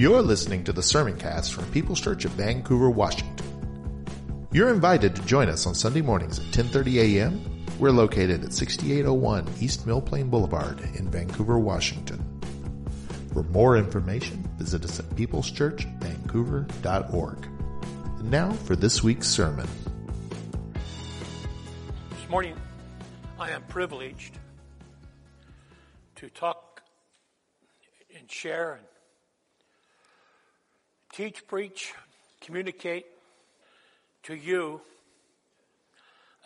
You're listening to the sermon cast from People's Church of Vancouver, Washington. You're invited to join us on Sunday mornings at 10:30 a.m. We're located at 6801 East Mill Plain Boulevard in Vancouver, Washington. For more information, visit us at peopleschurchvancouver.org. And now for this week's sermon. This morning, I am privileged to talk and share and teach, preach, communicate to you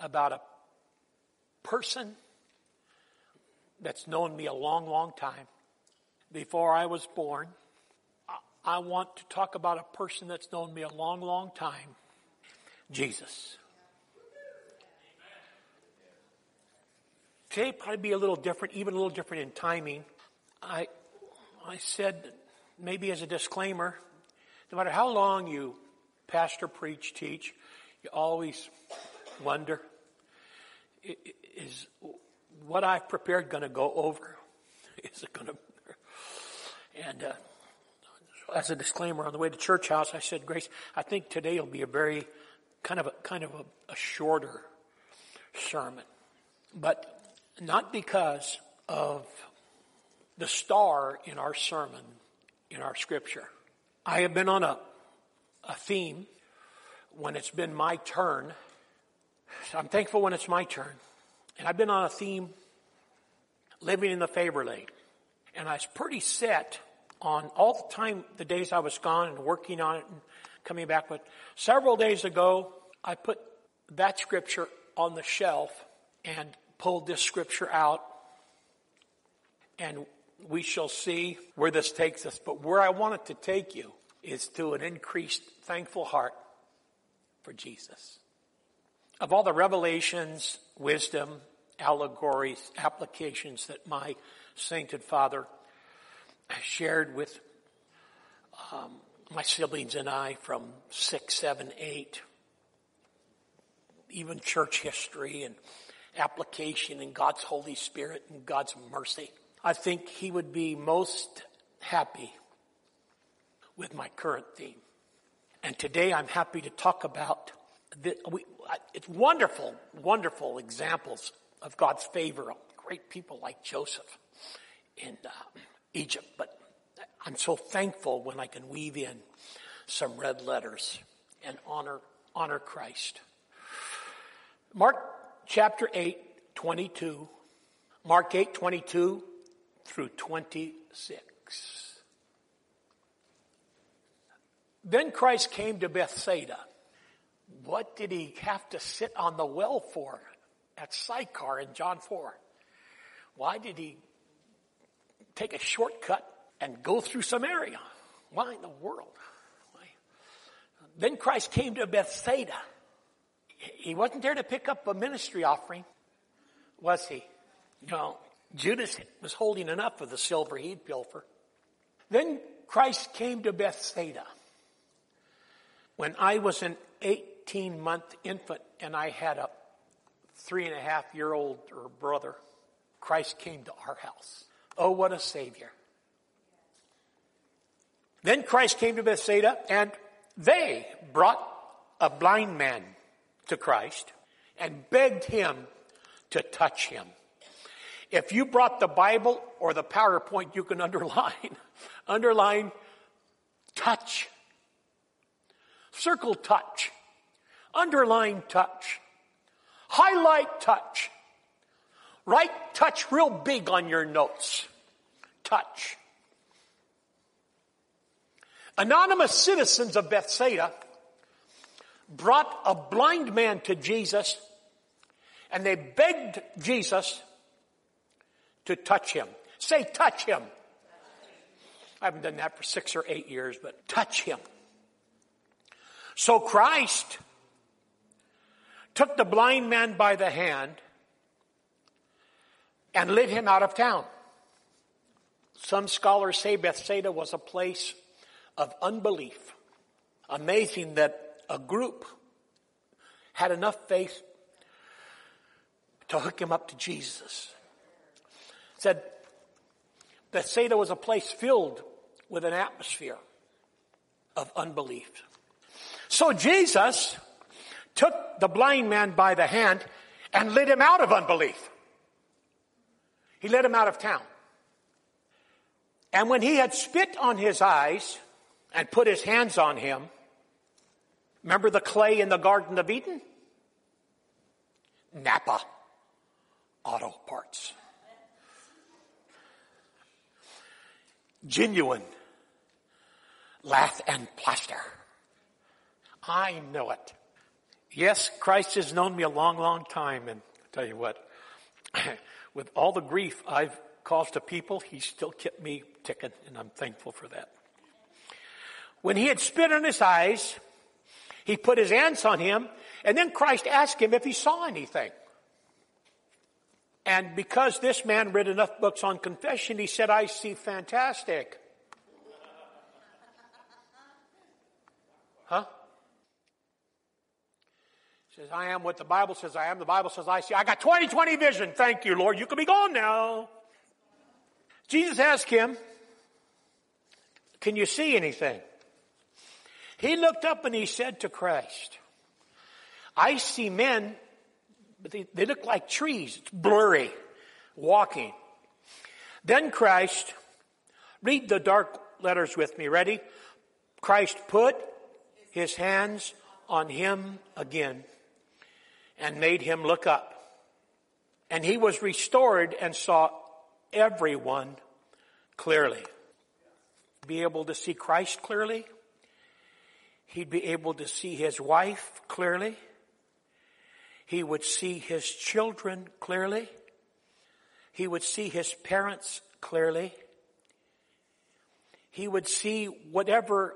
about a person that's known me a long, long time. Before I was born, I want to talk about a person that's known me a long, long time. Jesus. Today probably be a little different, even a little different in timing. I, I said maybe as a disclaimer, no matter how long you pastor, preach, teach, you always wonder, is what I've prepared going to go over? Is it going to? And uh, as a disclaimer, on the way to church house, I said, Grace, I think today will be a very kind of a kind of a, a shorter sermon, but not because of the star in our sermon in our scripture. I have been on a, a theme when it's been my turn. I'm thankful when it's my turn. And I've been on a theme living in the favor lane. And I was pretty set on all the time, the days I was gone and working on it and coming back. But several days ago, I put that scripture on the shelf and pulled this scripture out. And we shall see where this takes us. But where I want it to take you is to an increased thankful heart for Jesus. Of all the revelations, wisdom, allegories, applications that my sainted father shared with um, my siblings and I from six, seven, eight, even church history and application and God's Holy Spirit and God's mercy. I think he would be most happy with my current theme. And today I'm happy to talk about the, we, it's wonderful, wonderful examples of God's favor on great people like Joseph in uh, Egypt. But I'm so thankful when I can weave in some red letters and honor, honor Christ. Mark chapter 8, 22. Mark 8, 22 through 26. Then Christ came to Bethsaida. What did he have to sit on the well for at Sychar in John 4? Why did he take a shortcut and go through Samaria? Why in the world? Why? Then Christ came to Bethsaida. He wasn't there to pick up a ministry offering, was he? No. Judas was holding enough of the silver he'd pilfer. Then Christ came to Bethsaida. When I was an 18 month infant and I had a three and a half year old or brother, Christ came to our house. Oh, what a savior. Then Christ came to Bethsaida and they brought a blind man to Christ and begged him to touch him. If you brought the Bible or the PowerPoint, you can underline, underline, touch. Circle touch. Underline touch. Highlight touch. Write touch real big on your notes. Touch. Anonymous citizens of Bethsaida brought a blind man to Jesus and they begged Jesus to touch him. Say touch him. I haven't done that for six or eight years, but touch him. So Christ took the blind man by the hand and led him out of town. Some scholars say Bethsaida was a place of unbelief. Amazing that a group had enough faith to hook him up to Jesus. Said Bethsaida was a place filled with an atmosphere of unbelief. So Jesus took the blind man by the hand and led him out of unbelief. He led him out of town. And when he had spit on his eyes and put his hands on him, remember the clay in the Garden of Eden? Napa Auto Parts. Genuine lath and plaster. I know it. Yes, Christ has known me a long, long time, and I tell you what, with all the grief I've caused to people, he still kept me ticking, and I'm thankful for that. When he had spit on his eyes, he put his hands on him, and then Christ asked him if he saw anything. And because this man read enough books on confession, he said, I see fantastic. Huh? He says, I am what the Bible says I am. The Bible says I see. I got 20-20 vision. Thank you, Lord. You can be gone now. Jesus asked him, can you see anything? He looked up and he said to Christ, I see men, but they, they look like trees. It's blurry, walking. Then Christ, read the dark letters with me. Ready? Christ put his hands on him again and made him look up. And he was restored and saw everyone clearly. Be able to see Christ clearly. He'd be able to see his wife clearly. He would see his children clearly. He would see his parents clearly. He would see whatever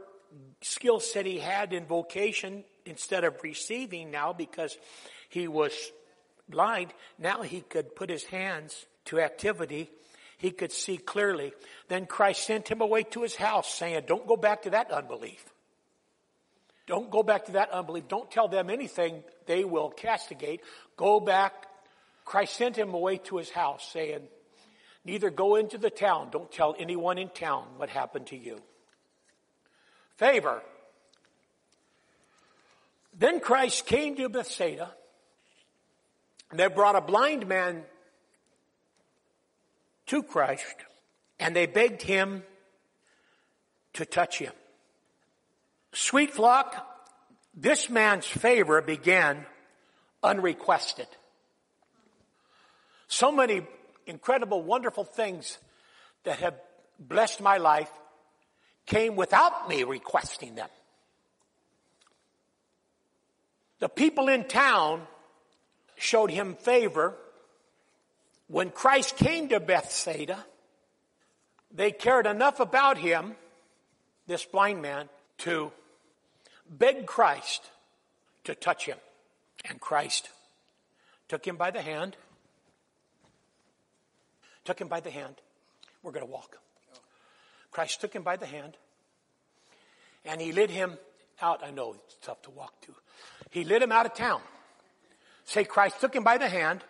skill set he had in vocation instead of receiving now because he was blind. Now he could put his hands to activity. He could see clearly. Then Christ sent him away to his house saying, don't go back to that unbelief. Don't go back to that unbelief. Don't tell them anything. They will castigate. Go back. Christ sent him away to his house saying, neither go into the town. Don't tell anyone in town what happened to you. Favor. Then Christ came to Bethsaida they brought a blind man to Christ and they begged him to touch him. Sweet flock, this man's favor began unrequested. So many incredible, wonderful things that have blessed my life came without me requesting them. The people in town showed him favor. When Christ came to Bethsaida, they cared enough about him, this blind man, to beg Christ to touch him. And Christ took him by the hand, took him by the hand. We're going to walk. Christ took him by the hand, and he led him out. I know it's tough to walk to. He led him out of town. Say Christ took him by the hand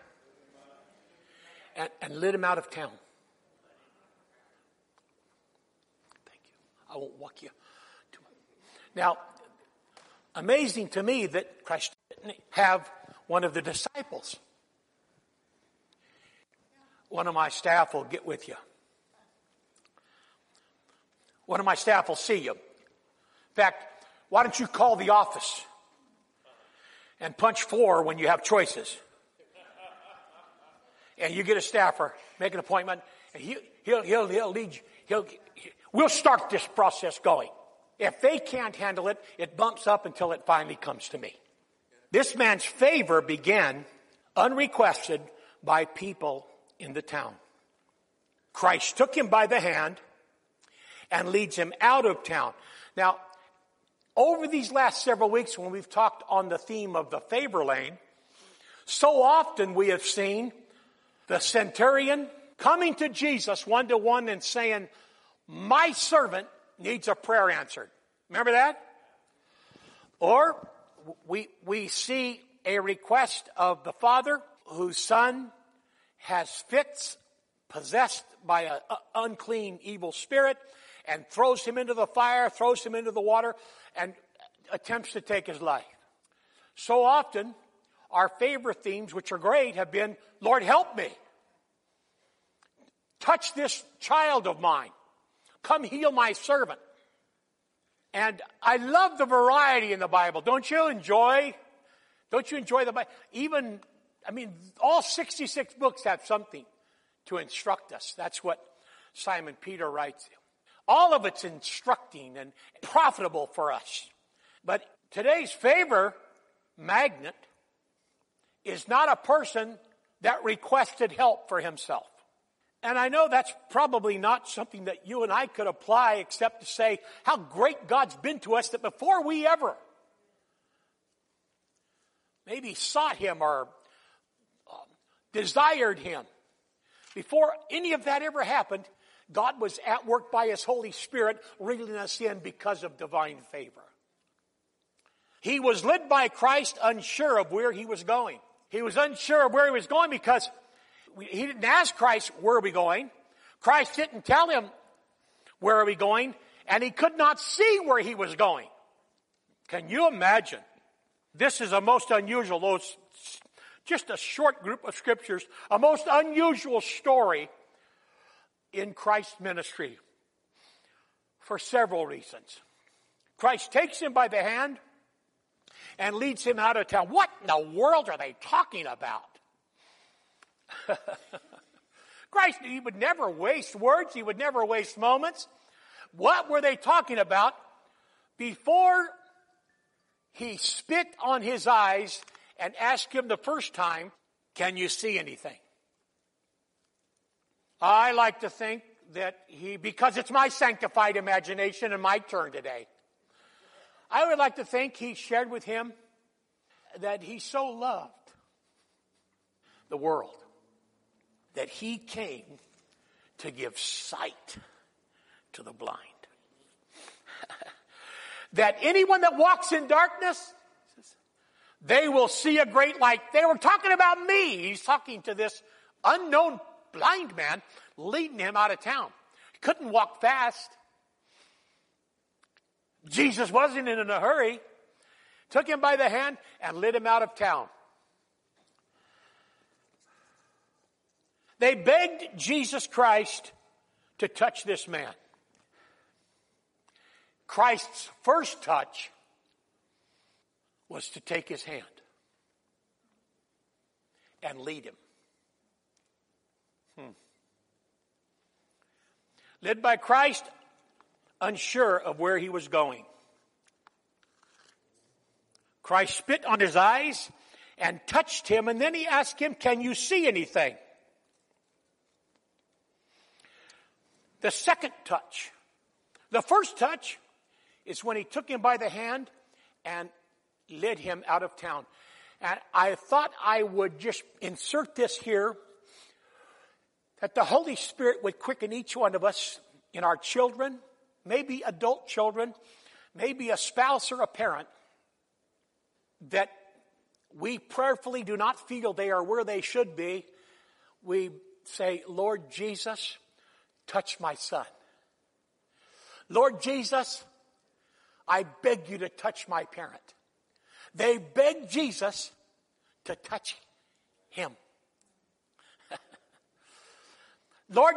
and, and led him out of town. Thank you. I won't walk you. Now, amazing to me that Christ didn't have one of the disciples. One of my staff will get with you. One of my staff will see you. In fact, why don't you call the office? and punch four when you have choices. And you get a staffer, make an appointment, and he, he'll, he'll, he'll lead you. He'll, we'll start this process going. If they can't handle it, it bumps up until it finally comes to me. This man's favor began unrequested by people in the town. Christ took him by the hand and leads him out of town. Now, over these last several weeks when we've talked on the theme of the favor lane, so often we have seen the centurion coming to Jesus one to one and saying, my servant needs a prayer answered. Remember that? Or we, we see a request of the father whose son has fits possessed by an unclean evil spirit and throws him into the fire, throws him into the water, and attempts to take his life. So often, our favorite themes, which are great, have been, Lord, help me. Touch this child of mine. Come heal my servant. And I love the variety in the Bible. Don't you enjoy? Don't you enjoy the Bible? Even, I mean, all 66 books have something to instruct us. That's what Simon Peter writes. All of it's instructing and profitable for us. But today's favor magnet is not a person that requested help for himself. And I know that's probably not something that you and I could apply except to say how great God's been to us that before we ever maybe sought Him or um, desired Him, before any of that ever happened, God was at work by His Holy Spirit reeling us in because of divine favor. He was led by Christ unsure of where He was going. He was unsure of where He was going because he didn't ask Christ, where are we going? Christ didn't tell him, where are we going? And he could not see where he was going. Can you imagine? This is a most unusual, just a short group of scriptures, a most unusual story in Christ's ministry for several reasons. Christ takes him by the hand and leads him out of town. What in the world are they talking about? Christ, he would never waste words. He would never waste moments. What were they talking about? Before he spit on his eyes and asked him the first time, can you see anything? I like to think that he, because it's my sanctified imagination and my turn today, I would like to think he shared with him that he so loved the world that he came to give sight to the blind. that anyone that walks in darkness, they will see a great light. They were talking about me. He's talking to this unknown blind man, leading him out of town. He couldn't walk fast. Jesus wasn't in a hurry. Took him by the hand and led him out of town. They begged Jesus Christ to touch this man. Christ's first touch was to take his hand and lead him. Hmm. Led by Christ, unsure of where he was going. Christ spit on his eyes and touched him, and then he asked him, Can you see anything? The second touch. The first touch is when he took him by the hand and led him out of town. And I thought I would just insert this here that the Holy Spirit would quicken each one of us in our children, maybe adult children, maybe a spouse or a parent, that we prayerfully do not feel they are where they should be. We say, Lord Jesus, touch my son. Lord Jesus, I beg you to touch my parent. They begged Jesus to touch him. Lord,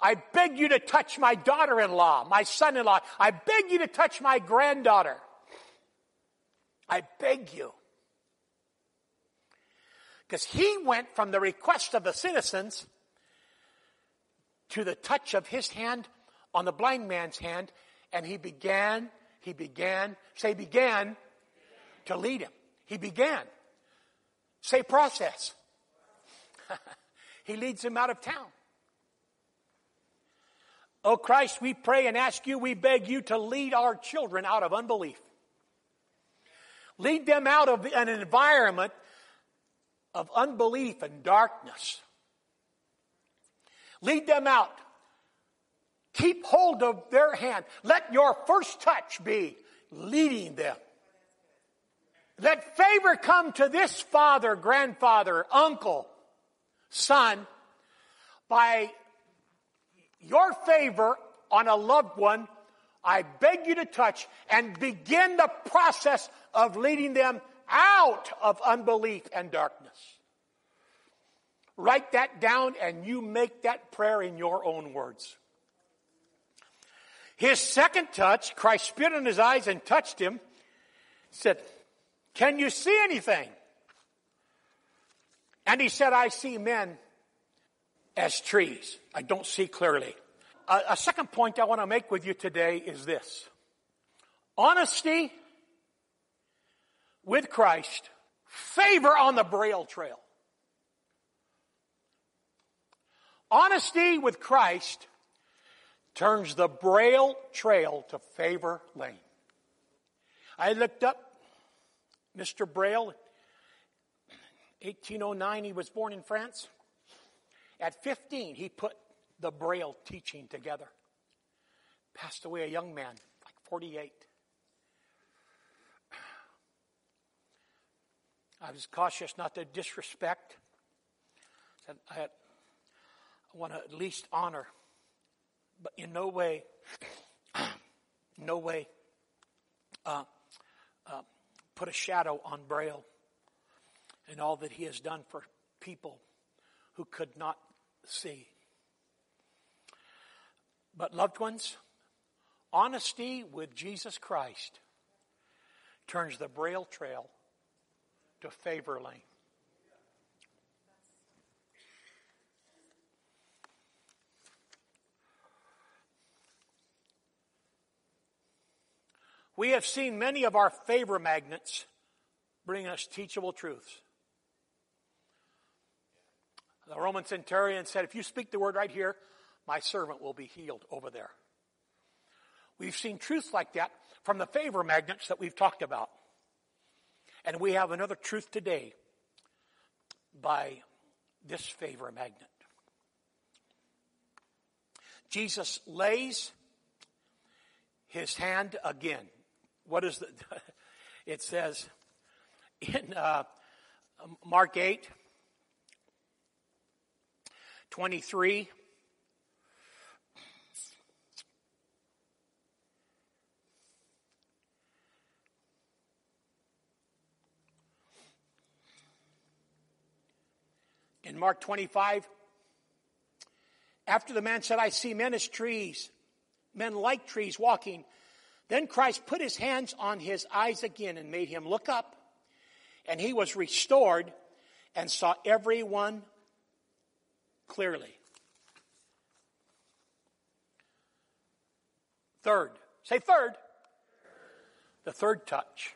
I beg you to touch my daughter in law, my son in law. I beg you to touch my granddaughter. I beg you. Because he went from the request of the citizens to the touch of his hand on the blind man's hand, and he began, he began, say began, to lead him. He began. Say process. he leads him out of town. Oh Christ, we pray and ask you, we beg you to lead our children out of unbelief. Lead them out of an environment of unbelief and darkness. Lead them out. Keep hold of their hand. Let your first touch be leading them. Let favor come to this father, grandfather, uncle, son by your favor on a loved one. I beg you to touch and begin the process of leading them out of unbelief and darkness. Write that down and you make that prayer in your own words. His second touch, Christ spit in his eyes and touched him, said, Can you see anything? And he said, I see men as trees. I don't see clearly. A, a second point I want to make with you today is this. Honesty with Christ, favor on the Braille trail. Honesty with Christ turns the Braille trail to favor lane. I looked up Mr. Braille. 1809, he was born in France. At 15, he put the Braille teaching together. Passed away a young man, like 48. I was cautious not to disrespect. I, had, I want to at least honor, but in no way, no way, uh, uh, put a shadow on Braille and all that he has done for people who could not see. But, loved ones, honesty with Jesus Christ turns the Braille Trail to favor lane. We have seen many of our favor magnets bring us teachable truths. The Roman centurion said, If you speak the word right here, my servant will be healed over there. We've seen truths like that from the favor magnets that we've talked about. And we have another truth today by this favor magnet. Jesus lays his hand again. What is the, it says in uh, Mark 8, 23. In Mark 25, after the man said, I see men as trees, men like trees walking, then Christ put his hands on his eyes again and made him look up, and he was restored and saw everyone clearly. Third, say third. The third touch.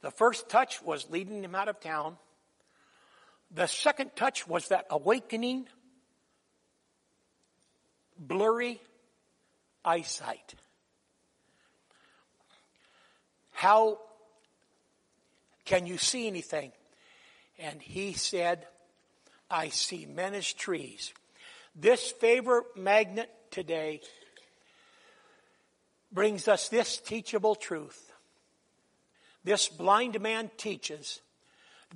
The first touch was leading him out of town. The second touch was that awakening, blurry eyesight. How can you see anything? And he said, I see men as trees. This favor magnet today brings us this teachable truth. This blind man teaches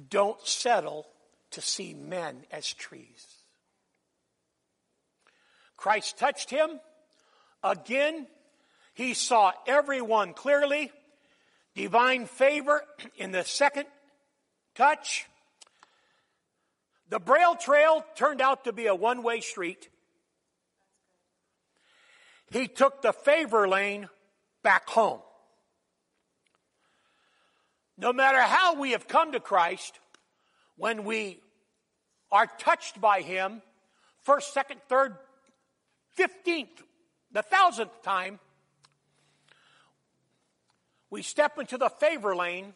don't settle to see men as trees. Christ touched him. Again, he saw everyone clearly. Divine favor in the second touch. The Braille Trail turned out to be a one way street. He took the favor lane back home. No matter how we have come to Christ, when we are touched by Him, first, second, third, fifteenth, the thousandth time, we step into the favor lane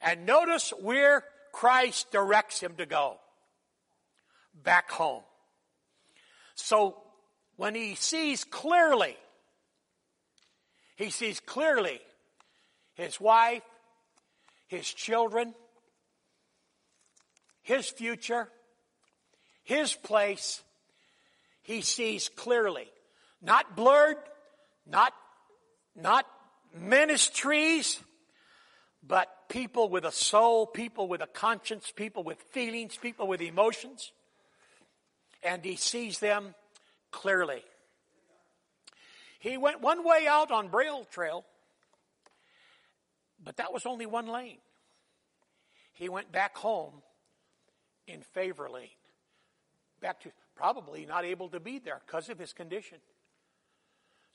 and notice where Christ directs him to go back home. So when he sees clearly, he sees clearly his wife, his children, his future, his place. He sees clearly. Not blurred, not, not ministries, but people with a soul, people with a conscience, people with feelings, people with emotions. And he sees them clearly. He went one way out on Braille Trail, but that was only one lane. He went back home in favor lane. Back to probably not able to be there because of his condition.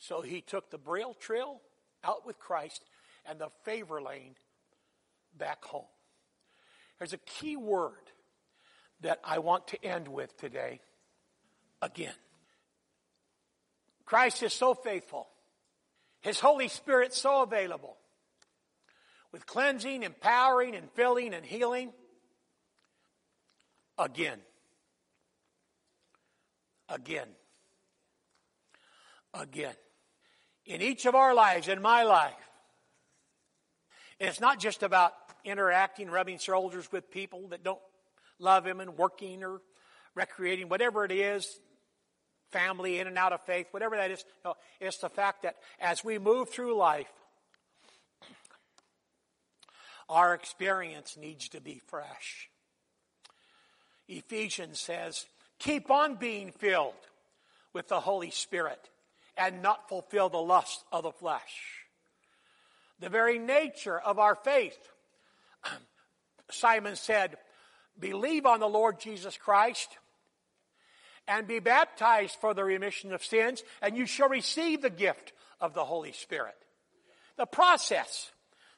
So he took the Braille Trail out with Christ and the favor lane back home. There's a key word that I want to end with today again. Christ is so faithful. His Holy Spirit so available. With cleansing, empowering, and filling and healing. Again. Again. Again. In each of our lives, in my life. And it's not just about interacting, rubbing shoulders with people that don't love Him and working or recreating, whatever it is, family in and out of faith, whatever that is. No, it's the fact that as we move through life, our experience needs to be fresh. Ephesians says, keep on being filled with the Holy Spirit and not fulfill the lust of the flesh. The very nature of our faith Simon said, Believe on the Lord Jesus Christ and be baptized for the remission of sins, and you shall receive the gift of the Holy Spirit. The process.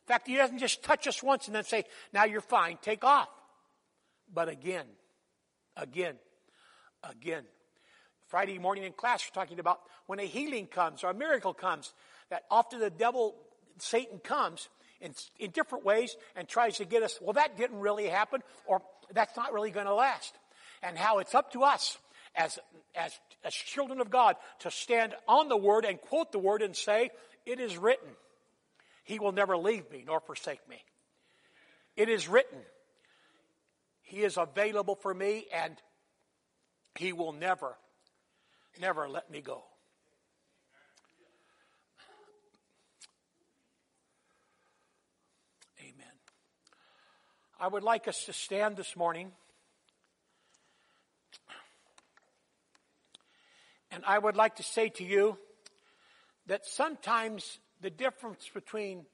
In fact, He doesn't just touch us once and then say, Now you're fine, take off. But again, again, again. Friday morning in class, we're talking about when a healing comes or a miracle comes, that often the devil, Satan comes in, in different ways and tries to get us, well, that didn't really happen, or that's not really going to last. And how it's up to us as, as, as children of God to stand on the word and quote the word and say, it is written. He will never leave me nor forsake me. It is written. He is available for me and he will never, never let me go. Amen. I would like us to stand this morning. And I would like to say to you that sometimes the difference between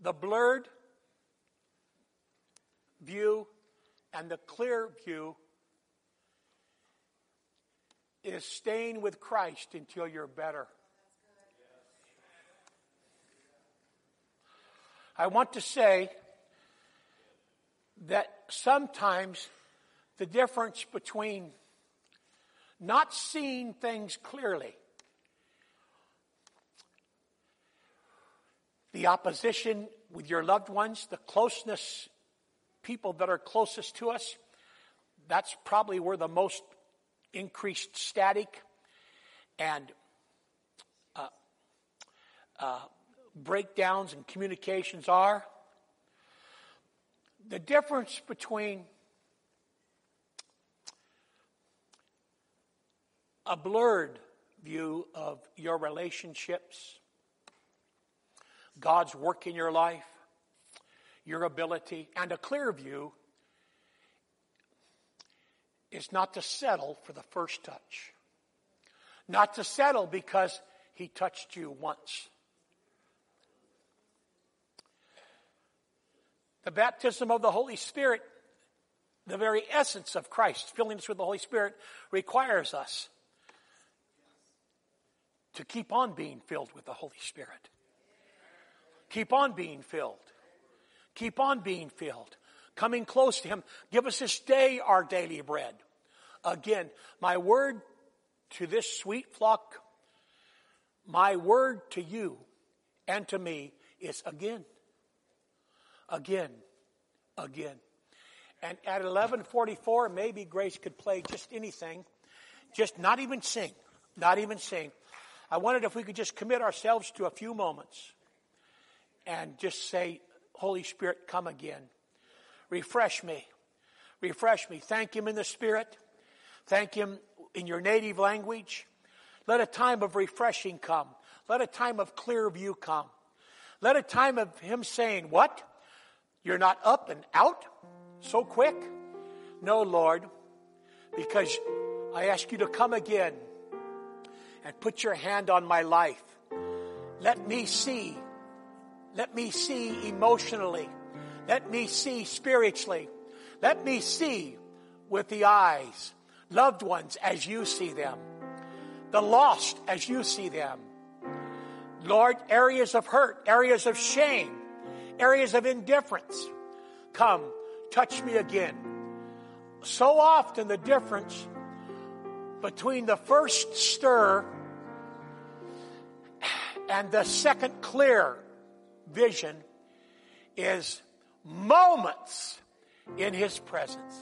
the blurred view and the clear view is staying with Christ until you're better. I want to say that sometimes the difference between not seeing things clearly, the opposition with your loved ones, the closeness, people that are closest to us, that's probably where the most increased static and uh, uh, breakdowns and communications are. The difference between a blurred view of your relationships, God's work in your life, your ability, and a clear view is not to settle for the first touch. Not to settle because he touched you once. The baptism of the Holy Spirit, the very essence of Christ, filling us with the Holy Spirit, requires us to keep on being filled with the Holy Spirit. Keep on being filled. Keep on being filled. Coming close to Him. Give us this day our daily bread. Again, my word to this sweet flock, my word to you and to me is again again, again. And at 1144, maybe Grace could play just anything. just not even sing, not even sing. I wondered if we could just commit ourselves to a few moments and just say, Holy Spirit, come again. Refresh me. Refresh me. Thank Him in the Spirit. Thank Him in your native language. Let a time of refreshing come. Let a time of clear view come. Let a time of Him saying, What? You're not up and out so quick? No, Lord, because I ask you to come again and put your hand on my life. Let me see. Let me see emotionally. Let me see spiritually. Let me see with the eyes loved ones as you see them, the lost as you see them. Lord, areas of hurt, areas of shame, areas of indifference. Come, touch me again. So often the difference between the first stir and the second clear vision is moments in His presence.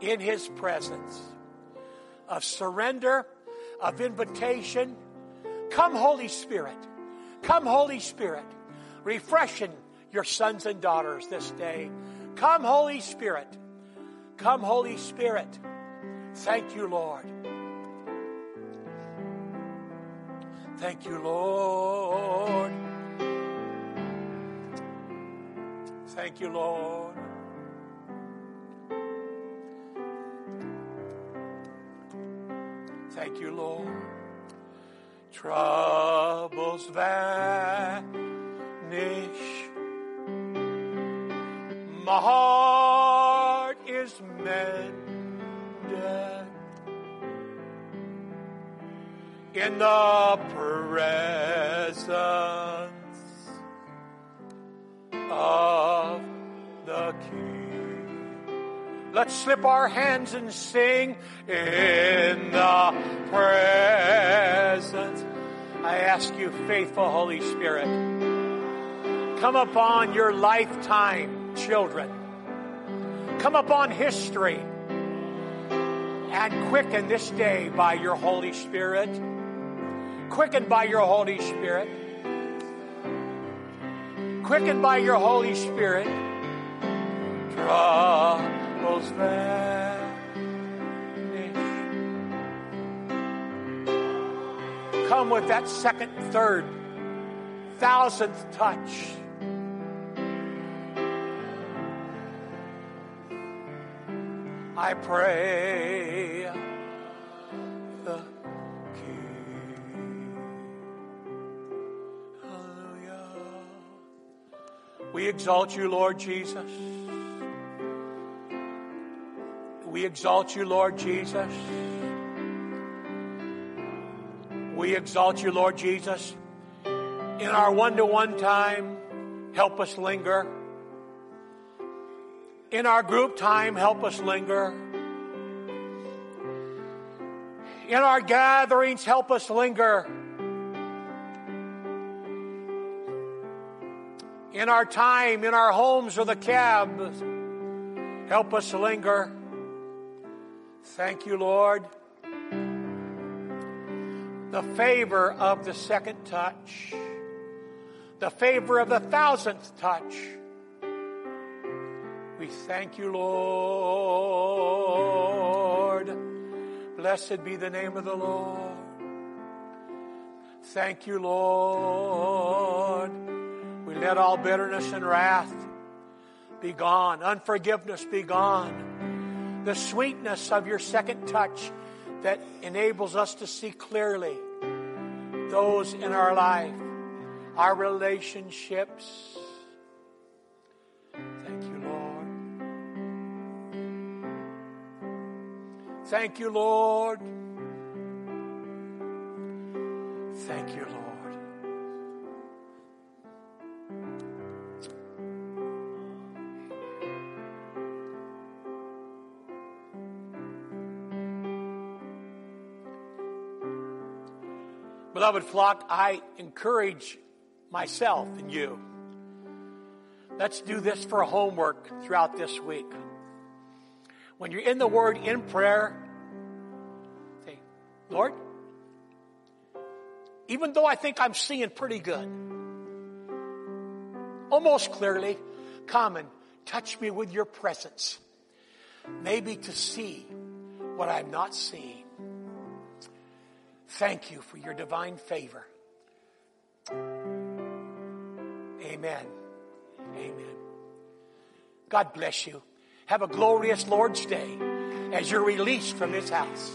In His presence of surrender, of invitation. Come, Holy Spirit. Come, Holy Spirit. Refreshing your sons and daughters this day. Come, Holy Spirit. Come, Holy Spirit. Thank you, Lord. Thank you, Lord. Thank you, Lord. Thank you, Lord. Troubles vanish. My heart is mended in the presence slip our hands and sing in the presence. I ask you, faithful Holy Spirit, come upon your lifetime children. Come upon history and quicken this day by your Holy Spirit. Quicken by your Holy Spirit. Quicken by your Holy Spirit. Troubles Come with that second, third, thousandth touch. I pray the King. Hallelujah. We exalt you, Lord Jesus. We exalt you, Lord Jesus. Exalt you, Lord Jesus. In our one to one time, help us linger. In our group time, help us linger. In our gatherings, help us linger. In our time, in our homes or the cabs, help us linger. Thank you, Lord. The favor of the second touch, the favor of the thousandth touch. We thank you, Lord. Blessed be the name of the Lord. Thank you, Lord. We let all bitterness and wrath be gone, unforgiveness be gone. The sweetness of your second touch that enables us to see clearly those in our life, our relationships. Thank you, Lord. Thank you, Lord. Thank you, Lord. Beloved flock, I encourage myself and you. Let's do this for homework throughout this week. When you're in the Word in prayer, say, Lord, even though I think I'm seeing pretty good, almost clearly, come and touch me with your presence. Maybe to see what I'm not seeing. Thank you for your divine favor. Amen. Amen. God bless you. Have a glorious Lord's Day as you're released from this house.